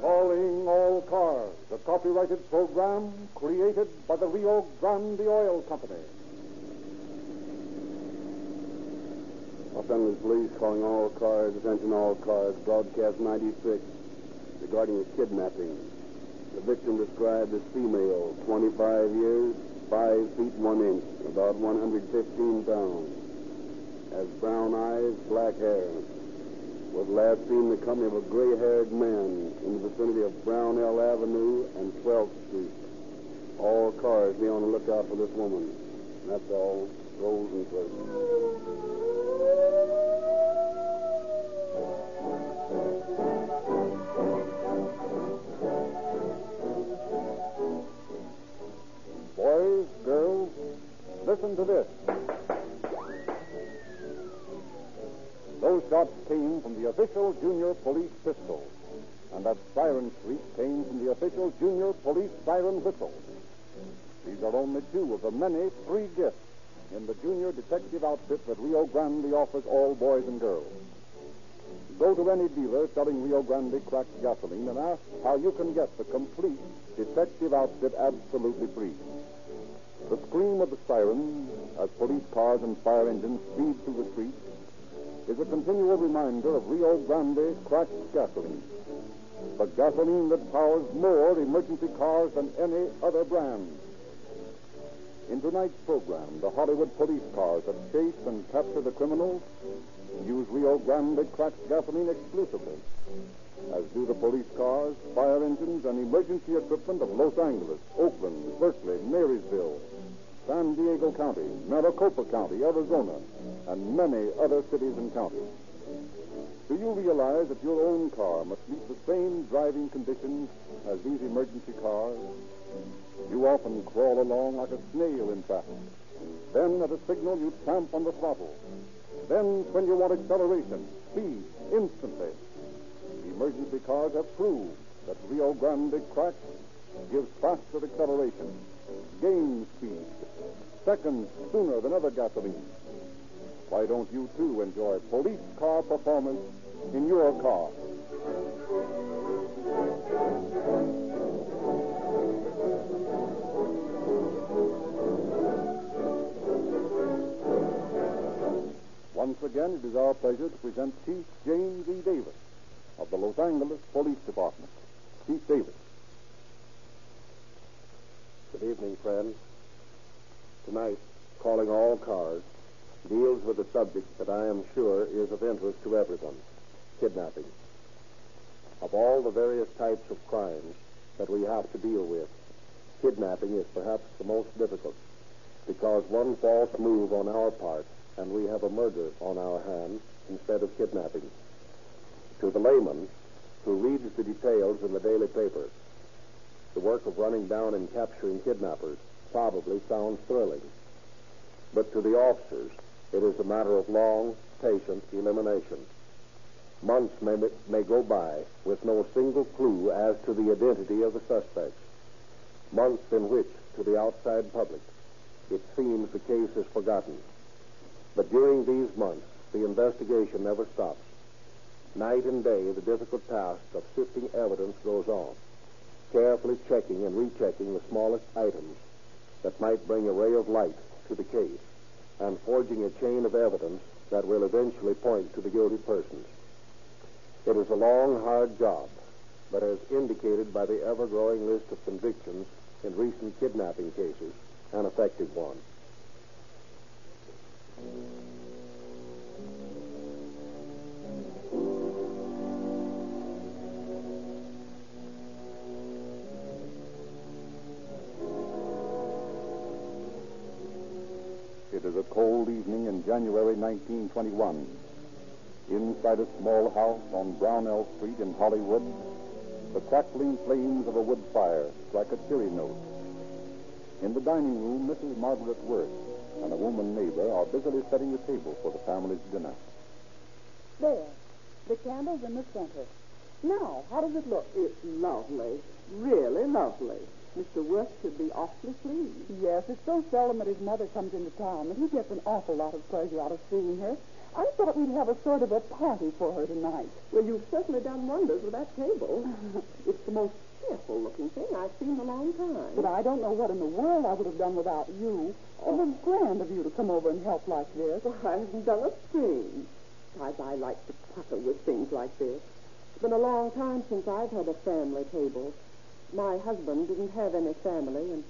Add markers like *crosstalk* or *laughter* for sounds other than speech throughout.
Calling all cars, a copyrighted program created by the Rio Grande Oil Company. Los Angeles Police calling all cars, attention all cars, broadcast 96 regarding a kidnapping. Victim described as female, 25 years, 5 feet 1 inch, about 115 pounds. Has brown eyes, black hair. Was last seen in the company of a gray-haired man in the vicinity of Brownell Avenue and 12th Street. All cars be on the lookout for this woman. That's all. Rolls and listen to this. Those shots came from the official junior police pistol, and that siren shriek came from the official junior police siren whistle. These are only two of the many free gifts in the junior detective outfit that Rio Grande offers all boys and girls. Go to any dealer selling Rio Grande cracked gasoline and ask how you can get the complete detective outfit absolutely free. The scream of the siren as police cars and fire engines speed through the streets is a continual reminder of Rio Grande cracked gasoline. The gasoline that powers more emergency cars than any other brand. In tonight's program, the Hollywood police cars that chase and capture the criminals use Rio Grande cracked gasoline exclusively, as do the police cars, fire engines, and emergency equipment of Los Angeles, Oakland, Berkeley, Marysville, San Diego County, Maricopa County, Arizona, and many other cities and counties. Do you realize that your own car must meet the same driving conditions as these emergency cars? You often crawl along like a snail in traffic. Then, at a signal, you tramp on the throttle. Then, when you want acceleration, speed, instantly. Emergency cars have proved that Rio Grande Crack gives faster acceleration, gains speed, seconds sooner than other gasoline. Why don't you, too, enjoy police car performance in your car? Once again, it is our pleasure to present Chief James E. Davis of the Los Angeles Police Department. Chief Davis. Good evening, friends. Tonight, calling all cars deals with a subject that I am sure is of interest to everyone kidnapping. Of all the various types of crimes that we have to deal with, kidnapping is perhaps the most difficult because one false move on our part and we have a murder on our hands instead of kidnapping. To the layman who reads the details in the daily paper, the work of running down and capturing kidnappers probably sounds thrilling. But to the officers, it is a matter of long, patient elimination. Months may, may go by with no single clue as to the identity of the suspects. Months in which, to the outside public, it seems the case is forgotten. But during these months, the investigation never stops. Night and day, the difficult task of sifting evidence goes on, carefully checking and rechecking the smallest items that might bring a ray of light to the case, and forging a chain of evidence that will eventually point to the guilty persons. It is a long, hard job, but as indicated by the ever growing list of convictions in recent kidnapping cases, an effective one. Cold evening in January 1921. Inside a small house on Brownell Street in Hollywood, the crackling flames of a wood fire strike a cheery note. In the dining room, Mrs. Margaret Worth and a woman neighbor are busily setting the table for the family's dinner. There. The candle's in the center. Now, how does it look? It's lovely. Really lovely. Mr. Worth should be awfully pleased. Yes, it's so seldom that his mother comes into town that he gets an awful lot of pleasure out of seeing her. I thought we'd have a sort of a party for her tonight. Well, you've certainly done wonders with that table. *laughs* it's the most cheerful looking thing I've seen in a long time. But I don't know what in the world I would have done without you. It was grand of you to come over and help like this. Well, I haven't done a thing. Besides, I like to pucker with things like this. It's been a long time since I've had a family table. My husband didn't have any family, and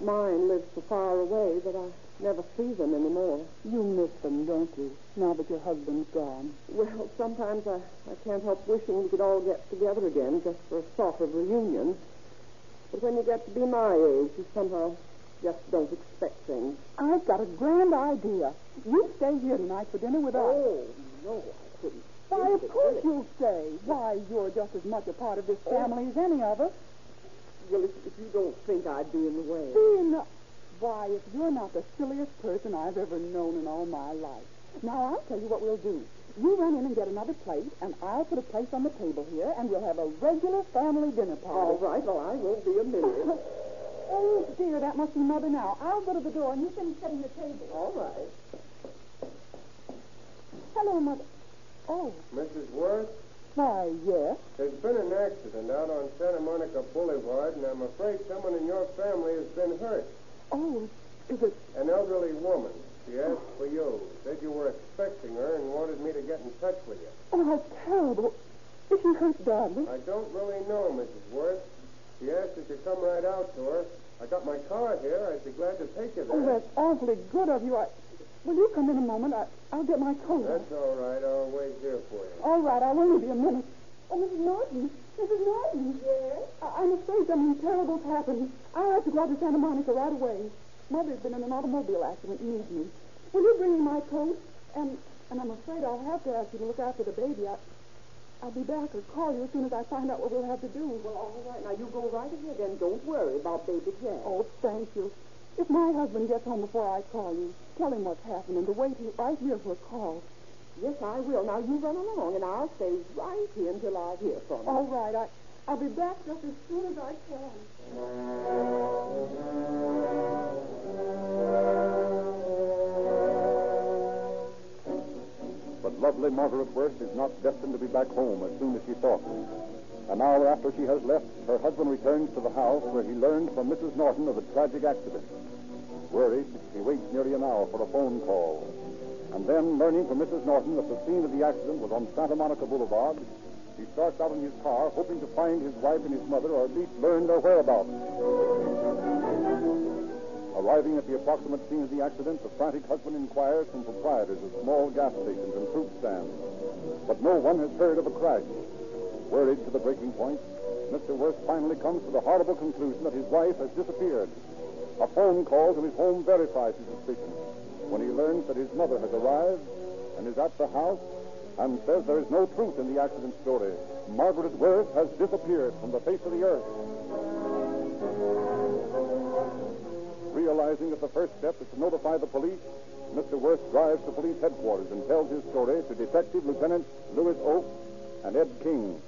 mine lives so far away that I never see them anymore. You miss them, don't you, now that your husband's gone? Well, sometimes I, I can't help wishing we could all get together again just for a sort of reunion. But when you get to be my age, you somehow just don't expect things. I've got a grand idea. You stay here tonight for dinner with us. Oh, no, I couldn't. Why, of course you'll stay. Why, you're just as much a part of this family as any of us. Well, if, if you don't think I'd be in the way. Being, why, if you're not the silliest person I've ever known in all my life. Now, I'll tell you what we'll do. You run in and get another plate, and I'll put a place on the table here, and we'll have a regular family dinner party. All right, well, I won't be a minute. *laughs* Oh, dear, that must be Mother now. I'll go to the door, and you finish setting the table. All right. Hello, Mother. Oh, Mrs. Worth, why, yes. there's been an accident out on Santa Monica Boulevard, and I'm afraid someone in your family has been hurt. Oh, is it... An elderly woman. She asked for you. Said you were expecting her and wanted me to get in touch with you. Oh, how terrible. Is she hurt badly? I don't really know, Mrs. Worth. She asked that you come right out to her. I got my car here. I'd be glad to take you there. Oh, that's awfully good of you. I... Will you come in a moment? I... I'll get my coat. That's all right. I'll wait here for you. All right, I'll only be a minute. Oh, Mrs. Norton. Mrs. Norton. Yes? I- I'm afraid something terrible's happened. I'll have to go out to Santa Monica right away. Mother's been in an automobile accident and needs me. Will you bring me my coat? And and I'm afraid I'll have to ask you to look after the baby. I, I'll be back or call you as soon as I find out what we'll have to do. Well, all right. Now, you go right ahead and don't worry about baby Jack. Oh, thank you. If my husband gets home before I call you, tell him what's happened and to wait he- right here for a call. Yes, I will. Now, you run along, and I'll stay right here until I hear from you. All right, I, I'll be back just as soon as I can. But lovely Margaret Worth is not destined to be back home as soon as she thought. An hour after she has left, her husband returns to the house where he learned from Mrs. Norton of the tragic accident. Worried, he waits nearly an hour for a phone call. And then, learning from Mrs. Norton that the scene of the accident was on Santa Monica Boulevard, he starts out in his car, hoping to find his wife and his mother, or at least learn their whereabouts. Arriving at the approximate scene of the accident, the frantic husband inquires from proprietors of small gas stations and fruit stands. But no one has heard of a crash. Worried to the breaking point, Mr. Worth finally comes to the horrible conclusion that his wife has disappeared. A phone call to his home verifies his suspicion. When he learns that his mother has arrived and is at the house and says there is no truth in the accident story, Margaret Worth has disappeared from the face of the earth. Realizing that the first step is to notify the police, Mr. Worth drives to police headquarters and tells his story to Detective Lieutenant Louis Oak and Ed King.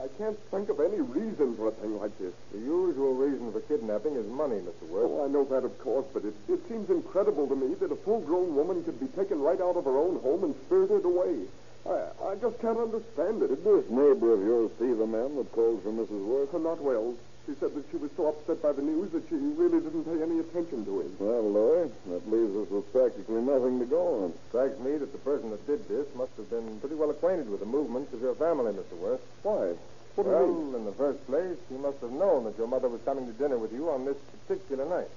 I can't think of any reason for a thing like this. The usual reason for kidnapping is money, Mr. Worth. Oh, I know that, of course, but it, it seems incredible to me that a full-grown woman could be taken right out of her own home and spirited away. I, I just can't understand it. Did this neighbor of yours see the man that called for Mrs. Worth? Not well. She said that she was so upset by the news that she really didn't pay any attention to him. Well, Louis, that leaves us with practically nothing to go on. It Strikes me that the person that did this must have been pretty well acquainted with the movements of your family, Mr. Worth. Why? What do well, you mean? in the first place, he must have known that your mother was coming to dinner with you on this particular night.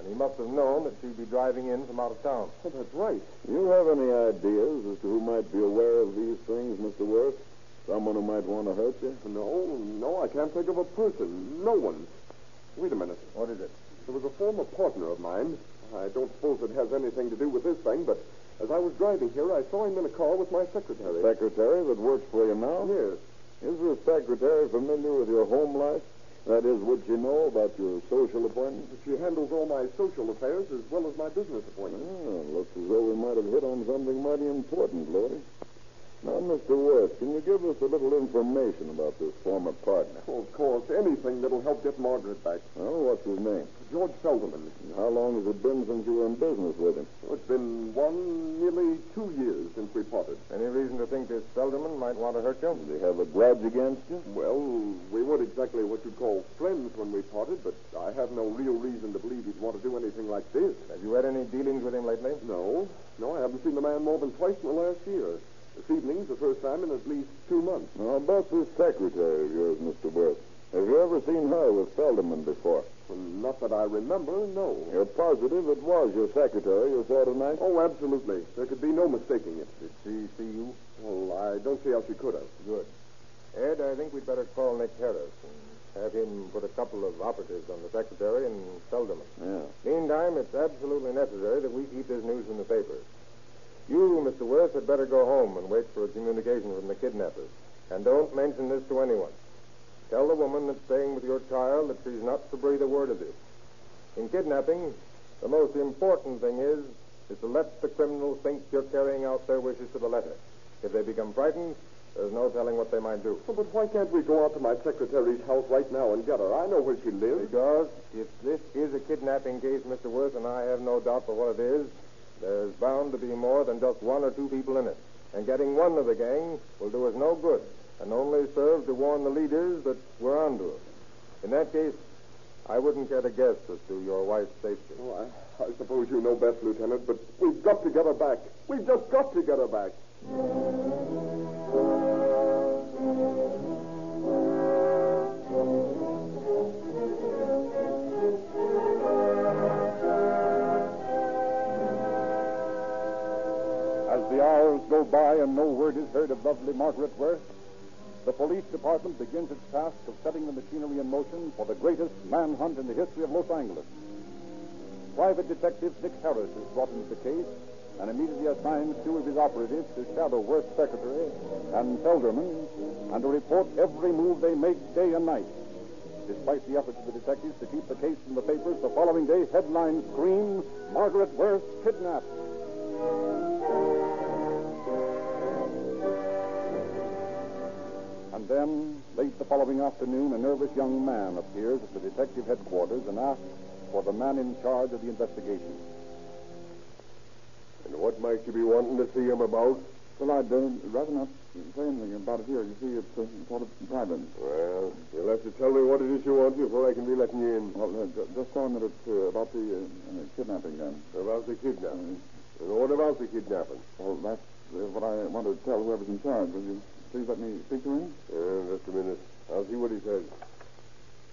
And he must have known that she'd be driving in from out of town. Oh, that's right. You have any ideas as to who might be aware of these things, Mr. Worth? Someone who might want to hurt you? No, no, I can't think of a person. No one. Wait a minute. What is it? There was a former partner of mine. I don't suppose it has anything to do with this thing, but as I was driving here, I saw him in a car with my secretary. Secretary that works for you now? Yes. Is the secretary familiar with your home life? That is, would she know about your social appointments? She handles all my social affairs as well as my business appointments. Oh, looks as though we might have hit on something mighty important, Louis. Now, Mr. Worth, can you give us a little information about this former partner? Oh, of course, anything that'll help get Margaret back. Well, what's his name? George Felderman. And how long has it been since you were in business with him? Oh, it's been one, nearly two years since we parted. Any reason to think this Felderman might want to hurt you? Does he have a grudge against you? Well, we weren't exactly what you'd call friends when we parted, but I have no real reason to believe he'd want to do anything like this. Have you had any dealings with him lately? No, no, I haven't seen the man more than twice in the last year. This evening's the first time in at least two months. Now, about this secretary of yours, Mr. Worth. Have you ever seen her with Felderman before? Well, not that I remember, no. You're positive it was your secretary you saw tonight? Oh, absolutely. There could be no mistaking it. Did she see you? Well, I don't see how she could have. Good. Ed, I think we'd better call Nick Harris and have him put a couple of operatives on the secretary and Felderman. Yeah. Meantime, it's absolutely necessary that we keep this news in the papers. You, Mr. Worth, had better go home and wait for a communication from the kidnappers. And don't mention this to anyone. Tell the woman that's staying with your child that she's not to breathe a word of this. In kidnapping, the most important thing is is to let the criminals think you're carrying out their wishes to the letter. If they become frightened, there's no telling what they might do. But why can't we go out to my secretary's house right now and get her? I know where she lives. Because if this is a kidnapping case, Mr. Worth, and I have no doubt but what it is, there's bound to be more than just one or two people in it. And getting one of the gang will do us no good and only serve to warn the leaders that we're onto them. In that case, I wouldn't care to guess as to your wife's safety. Oh, I, I suppose you know best, Lieutenant, but we've got to get her back. We've just got to get her back. Hours go by and no word is heard of lovely Margaret Worth, the police department begins its task of setting the machinery in motion for the greatest manhunt in the history of Los Angeles. Private Detective Nick Harris is brought into the case and immediately assigns two of his operatives to shadow Worth's secretary and Felderman and to report every move they make day and night. Despite the efforts of the detectives to keep the case in the papers, the following day headlines scream Margaret Worth kidnapped. And then, late the following afternoon, a nervous young man appears at the detective headquarters and asks for the man in charge of the investigation. And what might you be wanting to see him about? Well, I'd uh, rather not say anything about it here. You see, it's uh, sort of private. Well, you'll have to tell me what it is you want before I can be letting you in. Well, uh, ju- just tell him that it's uh, about the uh, uh, kidnapping then. About the kidnapping. And what about the kidnapping? Well, that's uh, what I want to tell whoever's in charge. Will you please let me speak to him? Uh, just a minute. I'll see what he says.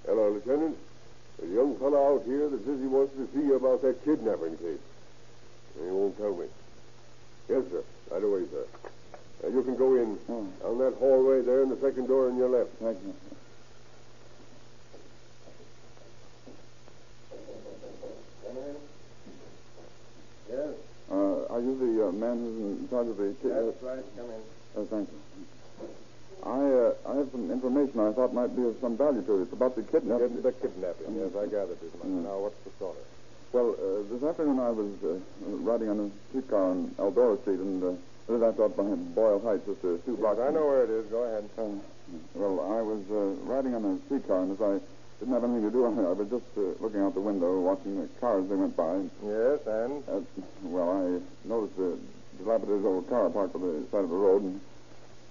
Hello, Lieutenant. There's a young fellow out here that says he wants to see you about that kidnapping case. He won't tell me. Yes, sir. Right away, sir. Now, you can go in. Oh. Down that hallway there in the second door on your left. Thank you. Yes, Uh, are you the uh, man who's in charge of the kid? that's right. Come in. Uh, thank you. I uh, I have some information I thought might be of some value to you. It's about the kidnapping. The kidnapping. Yes, I gathered as much. Mm. Now, what's the story? Well, uh, this afternoon I was uh, riding on a streetcar on Eldora Street, and uh, that's out behind Boyle Heights, just a two blocks. I know where it is. Go ahead. Uh, well, I was uh, riding on a streetcar, and as I didn't have anything to do, *laughs* I was just uh, looking out the window, watching the cars they went by. Yes, and? Uh, well, I noticed a dilapidated old car parked by the side of the road, and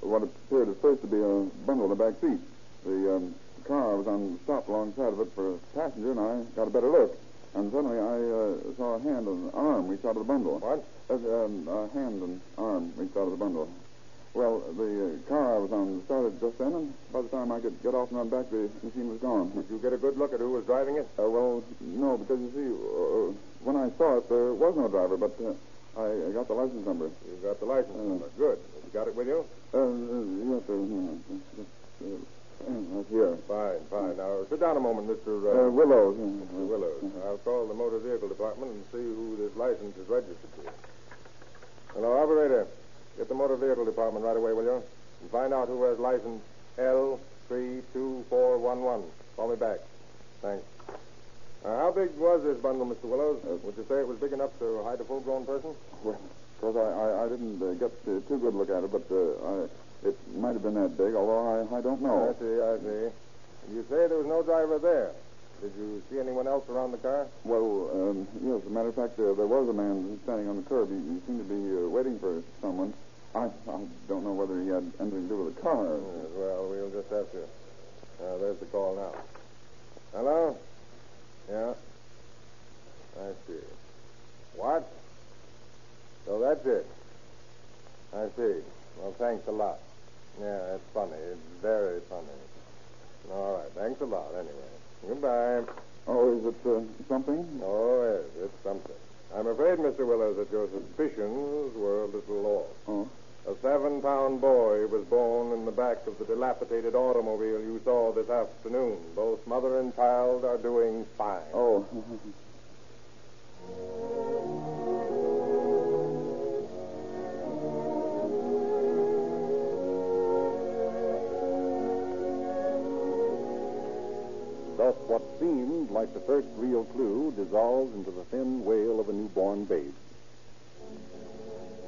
what appeared at first to be a bundle in the back seat. The um, car was on stop alongside of it for a passenger, and I got a better look. And suddenly I uh, saw a hand and an arm reach out of the bundle. What? Uh, um, a hand and arm reached out of the bundle. Well, the uh, car I was on started just then, and by the time I could get off and run back, the machine was gone. Did you get a good look at who was driving it? Uh, well, no, because you see, uh, when I saw it, there was no driver, but uh, I, I got the license number. You got the license Uh. number. Good. You got it with you? Uh, uh, yes, sir. Uh, here. Fine, fine. Now, sit down a moment, Mr. Uh, Uh, Willows. Mr. Willows. I'll call the motor vehicle department and see who this license is registered to. Hello, operator. Get the motor vehicle department right away, will you? And find out who has license L32411. Call me back. Thanks. Uh, how big was this bundle, Mr. Willows? Would you say it was big enough to hide a full-grown person? Well, Because I, I, I didn't uh, get uh, too good a look at it, but uh, I, it might have been that big, although I, I don't know. I see, I see. You say there was no driver there. Did you see anyone else around the car? Well, um, yes, as a matter of fact, uh, there was a man standing on the curb. He, he seemed to be uh, waiting for someone. I, I don't know whether he had anything to do with the car. Yes, well, we'll just have to. Uh, there's the call now. Hello? Yeah. I see. What? So that's it. I see. Well, thanks a lot. Yeah, it's funny. It's very funny. All right. Thanks a lot, anyway. Goodbye. Oh, is it uh, something? Oh, yes, it's something. I'm afraid, Mr. Willers, that your suspicions were a little off. Oh. A seven pound boy was born in the back of the dilapidated automobile you saw this afternoon. Both mother and child are doing fine. Oh. Thus, what seemed like the first real clue dissolves into the thin wail of a newborn babe.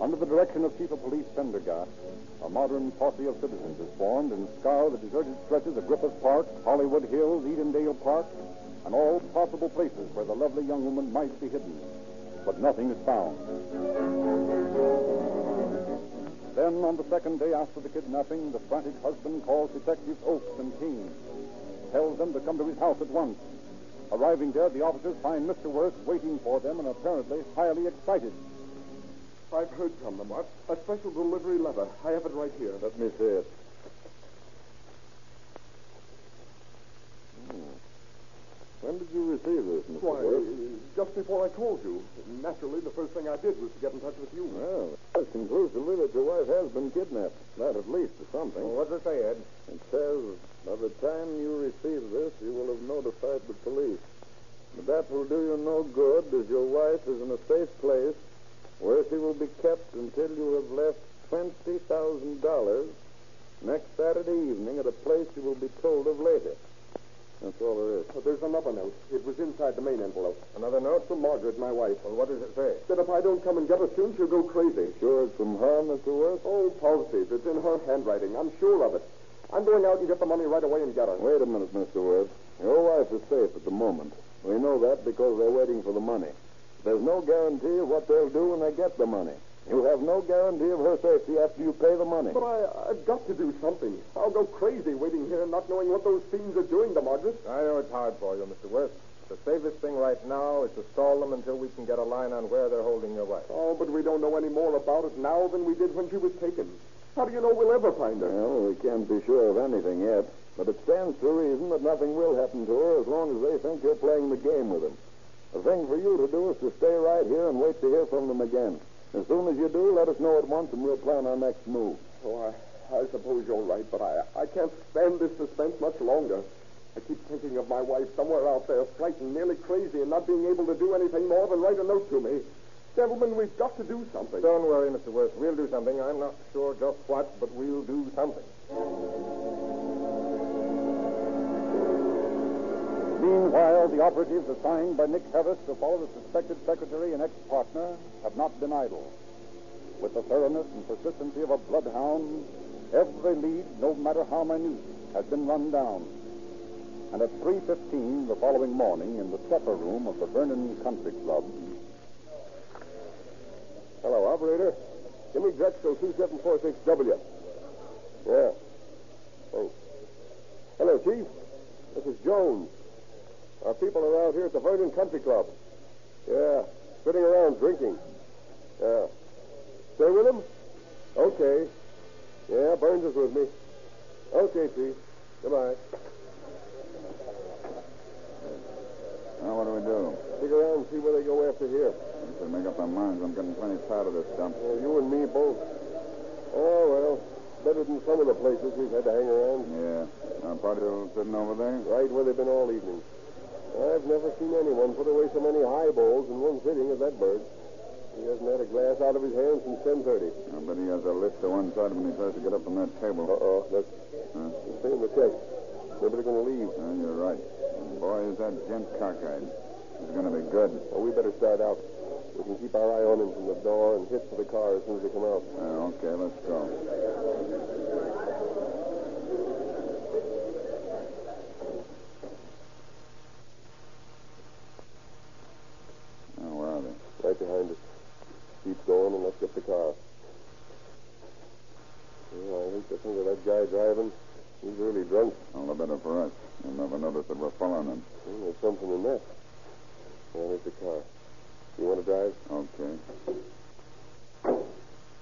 Under the direction of Chief of Police Pendergast, a modern posse of citizens is formed and scour the deserted stretches of Griffith Park, Hollywood Hills, Edendale Park, and all possible places where the lovely young woman might be hidden. But nothing is found. Then, on the second day after the kidnapping, the frantic husband calls Detectives Oakes and King, tells them to come to his house at once. Arriving there, the officers find Mr. Worth waiting for them and apparently highly excited. I've heard from them, Art. A special delivery letter. I have it right here. Let me see it. Hmm. When did you receive this, Mr. Why, Worth? just before I called you. Naturally, the first thing I did was to get in touch with you. Well, that's conclusively that your wife has been kidnapped. That at least is something. Well, what's it say, Ed? It says by the time you receive this, you will have notified the police. But that will do you no good, as your wife is in a safe place where she will be kept until you have left twenty thousand dollars next Saturday evening at a place you will be told of later. That's all there is. But there's another note. It was inside the main envelope. Another note? From Margaret, my wife. Well, what does it say? That if I don't come and get her soon, she'll go crazy. Sure it's from her, Mr. Worth? Oh, positive. It's in her handwriting. I'm sure of it. I'm going out and get the money right away and get her. Wait a minute, Mr. Worth. Your wife is safe at the moment. We know that because they're waiting for the money. There's no guarantee of what they'll do when they get the money. You have no guarantee of her safety after you pay the money. But I, I've got to do something. I'll go crazy waiting here and not knowing what those fiends are doing to Margaret. I know it's hard for you, Mr. Worth. The safest thing right now is to stall them until we can get a line on where they're holding your wife. Oh, but we don't know any more about it now than we did when she was taken. How do you know we'll ever find her? Well, we can't be sure of anything yet. But it stands to reason that nothing will happen to her as long as they think you're playing the game with them. The thing for you to do is to stay right here and wait to hear from them again. As soon as you do, let us know at once and we'll plan our next move. Oh, I, I suppose you're right, but I, I can't stand this suspense much longer. I keep thinking of my wife somewhere out there, frightened, nearly crazy, and not being able to do anything more than write a note to me. Gentlemen, we've got to do something. Don't worry, Mr. Worth. We'll do something. I'm not sure just what, but we'll do something. Meanwhile, the operatives assigned by Nick Harris to follow the suspected secretary and ex-partner have not been idle. With the thoroughness and persistency of a bloodhound, every lead, no matter how minute, has been run down. And at 3.15 the following morning, in the supper room of the Vernon Country Club, Hello, operator. Give me Drexel 2746W. Yeah. Oh. Hello, Chief. This is Jones. Our people are out here at the Vernon Country Club. Yeah, sitting around drinking. Yeah. Stay with them? Okay. Yeah, Burns is with me. Okay, Chief. Goodbye. Now, what do we do? Stick around and see where they go after here. We should make up our minds. I'm getting plenty tired of this dump. Yeah, you and me both. Oh, well. Better than some of the places we've had to hang around. Yeah. Our party sitting over there? Right where they've been all evening. I've never seen anyone put away so many highballs in one sitting as that bird. He hasn't had a glass out of his hand since 10.30. I bet he has a lift to one side when he tries to get up from that table. Uh-oh. Let's, Huh? stay in the check. They're going to leave. Uh, you're right. And boy, is that gent cockeyed. He's going to be good. Well, we better start out. We can keep our eye on him from the door and hit for the car as soon as they come out. Uh, okay, let's go. Now, where are they? Right behind us. Keep going and let's get the car. Yeah, I hate to think of that guy driving. He's really drunk. All the better for us. You'll never notice that we're following him. Well, there's something in that. Yeah, there's the car. You want to drive? Okay.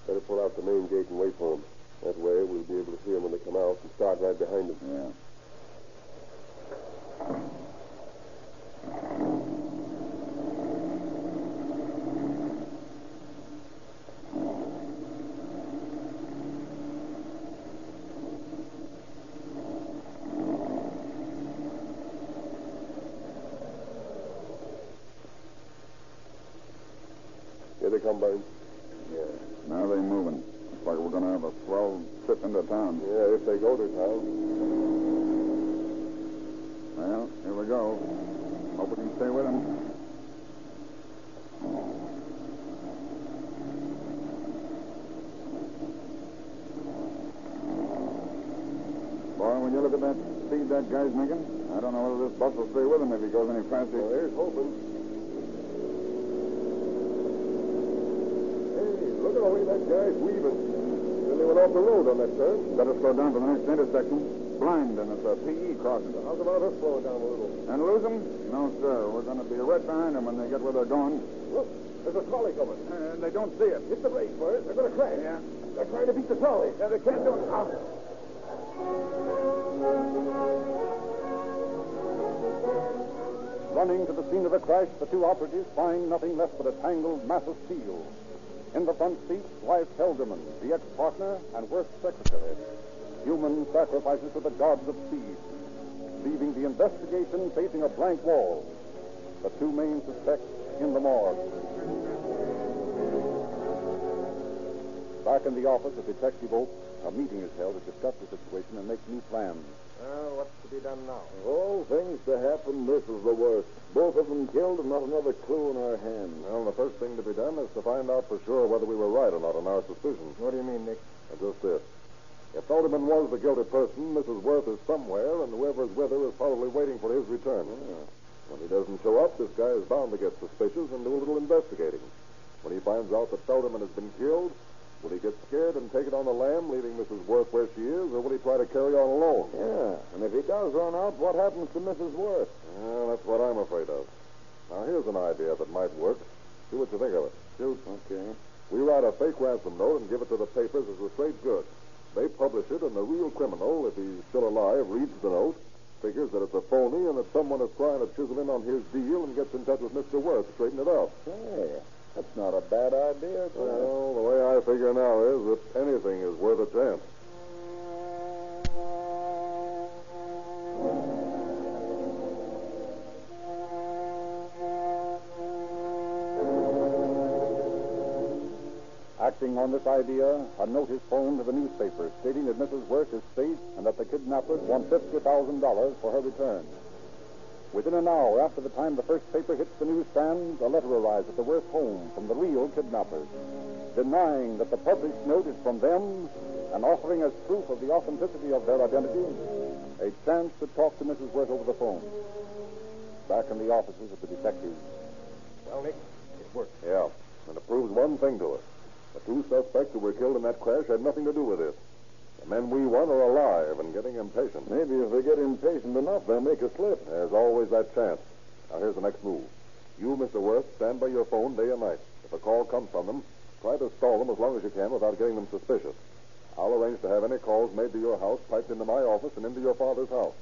Better pull out the main gate and wait for him. That way we'll be able to see him when they come out and start right behind them. Yeah. Here they come, Burns. Yeah. Now they're moving. Looks like we're going to have a swell trip into town. Yeah, if they go to town. Well, here we go. Hope we can stay with them. Boy, when you look at that speed that guy's making, I don't know whether this bus will stay with him if he goes any faster. Well, here's hoping. Hey, look at the way that guy's weaving. Nearly went off the road on that. Better slow down to the next intersection. Blind, and it's a PE crossing. How's about us slowing down a little? And lose them? No, sir. We're going to be right behind them when they get where they're going. Look, there's a trolley coming. And they don't see it. Hit the brakes, Burns. They're going to crash. Yeah. They're trying to beat the trolley. Yeah, they can't do it. Ah. Running to the scene of the crash, the two operatives find nothing less but a tangled mass of steel. In the front seat, Wife Felderman, the ex-partner and Worth's secretary. Human sacrifices to the gods of speed, leaving the investigation facing a blank wall. The two main suspects in the morgue. Back in the office of Detective Oak, a meeting is held to discuss the situation and make new plans. Well, what's to be done now? All things to happen, this is the worst. Both of them killed and not another clue in our hands. Well, the first thing to be done is to find out for sure whether we were right or not in our suspicions. What do you mean, Nick? Just this. If Felderman was the guilty person, Mrs. Worth is somewhere, and whoever's with her is probably waiting for his return. Oh, when he doesn't show up, this guy is bound to get suspicious and do a little investigating. When he finds out that Felderman has been killed, will he get scared and take it on the lam, leaving Mrs. Worth where she is, or will he try to carry on alone? Yeah, and if he does run out, what happens to Mrs. Worth? Well, that's what I'm afraid of. Now, here's an idea that might work. See what you think of it. Shoot. Okay. We write a fake ransom note and give it to the papers as a straight good. They publish it, and the real criminal, if he's still alive, reads the note, figures that it's a phony and that someone is trying to chisel in on his deal and gets in touch with Mr. Worth to straighten it out. Hey, that's not a bad idea. Well, the way I figure now is that anything is worth a chance. Acting on this idea, a note is phoned to the newspaper stating that Mrs. Worth is safe and that the kidnappers want $50,000 for her return. Within an hour after the time the first paper hits the newsstands, a letter arrives at the Worth home from the real kidnappers, denying that the published note is from them and offering as proof of the authenticity of their identity a chance to talk to Mrs. Worth over the phone. Back in the offices of the detectives, Well, Nick, it worked. Yeah, and it proves one thing to us. The two suspects who were killed in that crash had nothing to do with it. The men we want are alive and getting impatient. Maybe if they get impatient enough, they'll make a slip. There's always that chance. Now, here's the next move. You, Mr. Worth, stand by your phone day and night. If a call comes from them, try to stall them as long as you can without getting them suspicious. I'll arrange to have any calls made to your house piped into my office and into your father's house.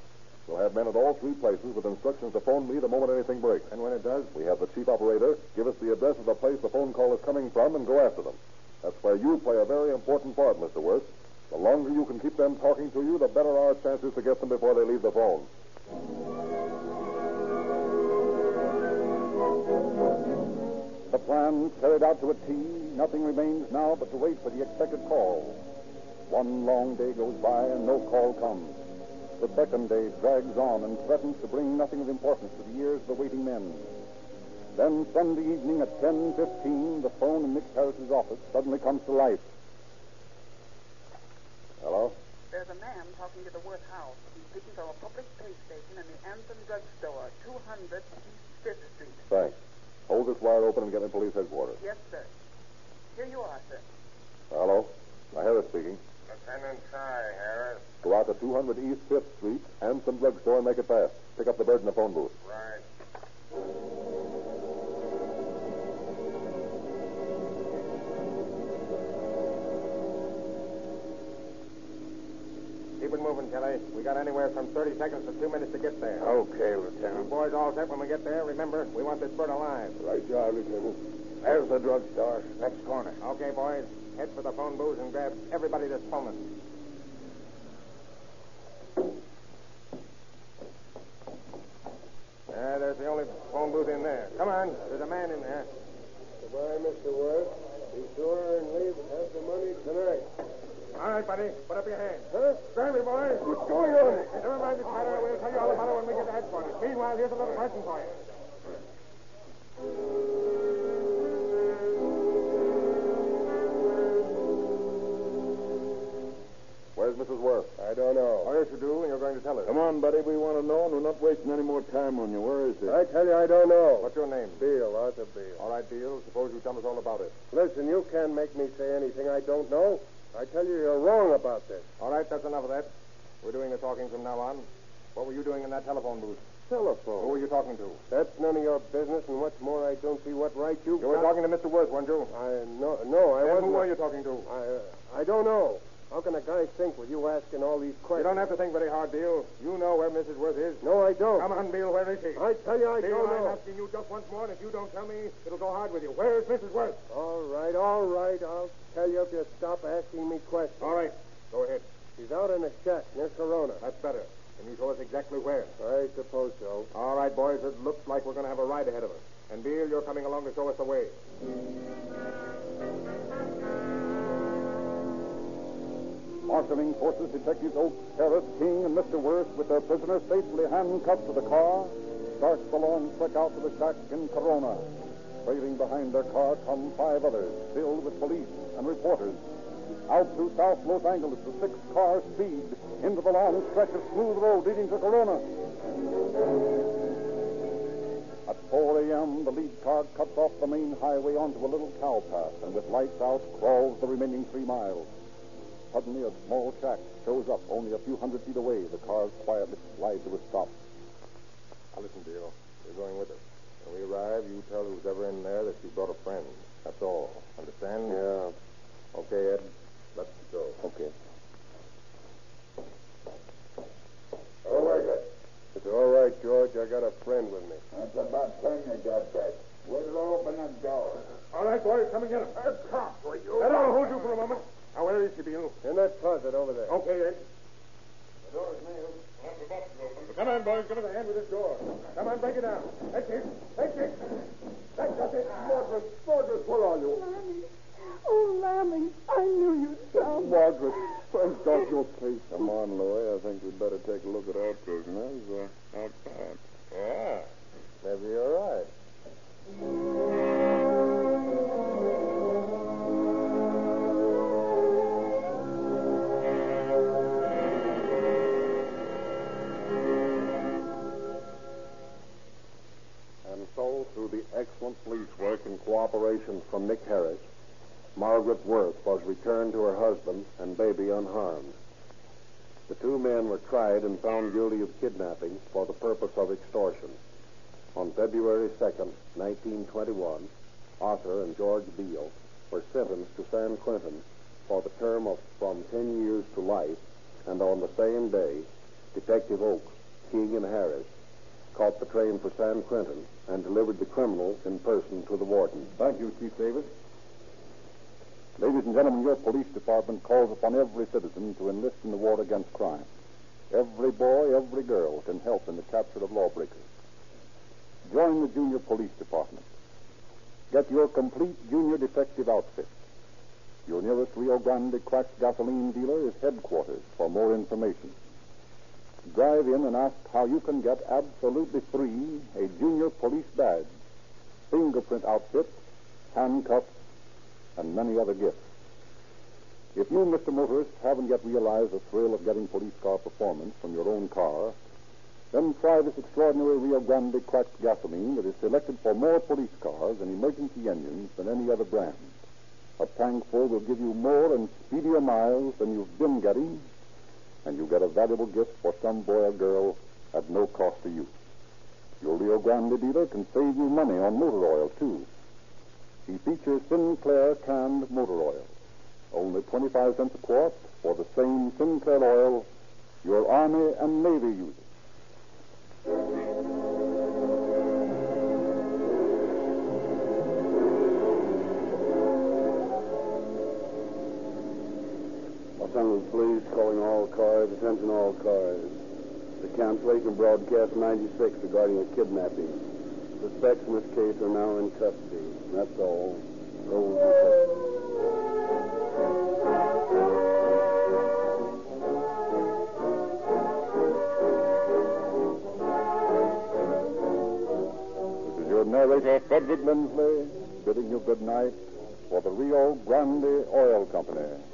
We'll have men at all three places with instructions to phone me the moment anything breaks. And when it does, We have the chief operator give us the address of the place the phone call is coming from and go after them. That's where you play a very important part, Mr. Worth. The longer you can keep them talking to you, the better our chances to get them before they leave the phone. the plan carried out to a T, nothing remains now but to wait for the expected call. One long day goes by and no call comes. The second day drags on and threatens to bring nothing of importance to the ears of the waiting men. Then Sunday evening at 10.15, the phone in Nick Harris's office suddenly comes to life. Hello? There's a man talking to the Worth house. He's speaking from a public pay station in the Anthem Drug Store, 200 East Fifth Street. Thanks. Hold this wire open and get me police headquarters. Yes, sir. Here you are, sir. Hello? Uh, Harris speaking. Lieutenant Ty, Harris. Go out to 200 East 5th Street, Anthem Drug Store, and make it fast. Pick up the bird in the phone booth. Right. Moving, Kelly. We got anywhere from 30 seconds to two minutes to get there. Okay, You Lieutenant. boys all set when we get there? Remember, we want this bird alive. Right job, Lieutenant. There's the drugstore. Next corner. Okay, boys. Head for the phone booth and grab everybody that's phoning. You, I don't know. What's your name? Beale, Arthur Beale. All right, Beale. Suppose you tell us all about it. Listen, you can't make me say anything I don't know. I tell you, you're wrong about this. All right, that's enough of that. We're doing the talking from now on. What were you doing in that telephone booth? Telephone. Who were you talking to? That's none of your business, and what's more, I don't see what right you've You were got- talking to Mr. Worth, weren't you? I no, no, I Then wasn't. who were you talking to? I, uh, I don't know. How can a guy think with you asking all these questions? You don't have to think very hard, Beale. You know where Mrs. Worth is. No, I don't. Come on, Beale. Where is she? I tell you, I Beale, don't know. I'm asking you just once more, and if you don't tell me, it'll go hard with you. Where is Mrs. Worth? All right, all right. I'll tell you if you stop asking me questions. All right. Go ahead. She's out in a shack near Corona. That's better. Can you show us exactly where? I suppose so. All right, boys. It looks like we're going to have a ride ahead of us. And, Beale, you're coming along to show us the way. Marshalling forces Detectives Oakes, Harris, King, and Mr. Worth with their prisoner safely handcuffed to the car start the long trek out to the shack in Corona. Trailing behind their car come five others, filled with police and reporters. Out through South Los Angeles, the six cars speed into the long stretch of smooth road leading to Corona. At 4 a.m., the lead car cuts off the main highway onto a little cow path and with lights out crawls the remaining three miles. Suddenly, a small shack shows up only a few hundred feet away. The cars quietly slide to a stop. Now, listen, Beale. You're going with us. When we arrive, you tell who's ever in there that you brought a friend. That's all. Understand? Yeah. Okay, Ed. Let's go. Okay. All right. It's all right, George. I got a friend with me. That's about time you got that. We'll open the door. All right, boys. Come and get him. cop for you. Ed, I'll hold you for a moment. Now, where is she, Beale? In that closet over there. Okay, Ed. The door's nailed. Come on, boys. Give us a hand with this door. Come on, break it down. That's it. That's it. That's just it. Margaret, Margaret, where are you? Lammy. Oh, Lammy, I knew you'd come. Margaret, thank God you're safe. Come on, Louie. I think we'd better take a look at our prisoners uh, outside. Yeah. Maybe you're right. So, through the excellent police work and cooperation from Nick Harris, Margaret Worth was returned to her husband and baby unharmed. The two men were tried and found guilty of kidnapping for the purpose of extortion. On February 2nd, 1921, Arthur and George Beale were sentenced to San Quentin for the term of from 10 years to life, and on the same day, Detective Oakes, King, and Harris caught the train for San Quentin and delivered the criminals in person to the warden. Thank you, Chief Davis. Ladies and gentlemen, your police department calls upon every citizen to enlist in the war against crime. Every boy, every girl can help in the capture of lawbreakers. Join the Junior Police Department. Get your complete junior detective outfit. Your nearest Rio Grande cracked gasoline dealer is headquarters for more information. Drive in and ask how you can get absolutely free a junior police badge. fingerprint outfit, handcuffs, and many other gifts. If you, Mr. Motorist, haven't yet realized the thrill of getting police car performance from your own car, then try this extraordinary Rio Grande cracked gasoline that is selected for more police cars and emergency engines than any other brand. A tank full will give you more and speedier miles than you've been getting, and you get a valuable gift for some boy or girl at no cost to you. Your Rio Grande dealer can save you money on motor oil, too. He features Sinclair canned motor oil. Only 25 cents a quart for the same Sinclair oil your Army and Navy uses. Calling all cars, attention all cars. The cancellation broadcast 96 regarding a kidnapping. Suspects in this case are now in custody. That's all. Roll. This is your narrator, Frederick Lindsley, bidding you good night for the Rio Grande Oil Company.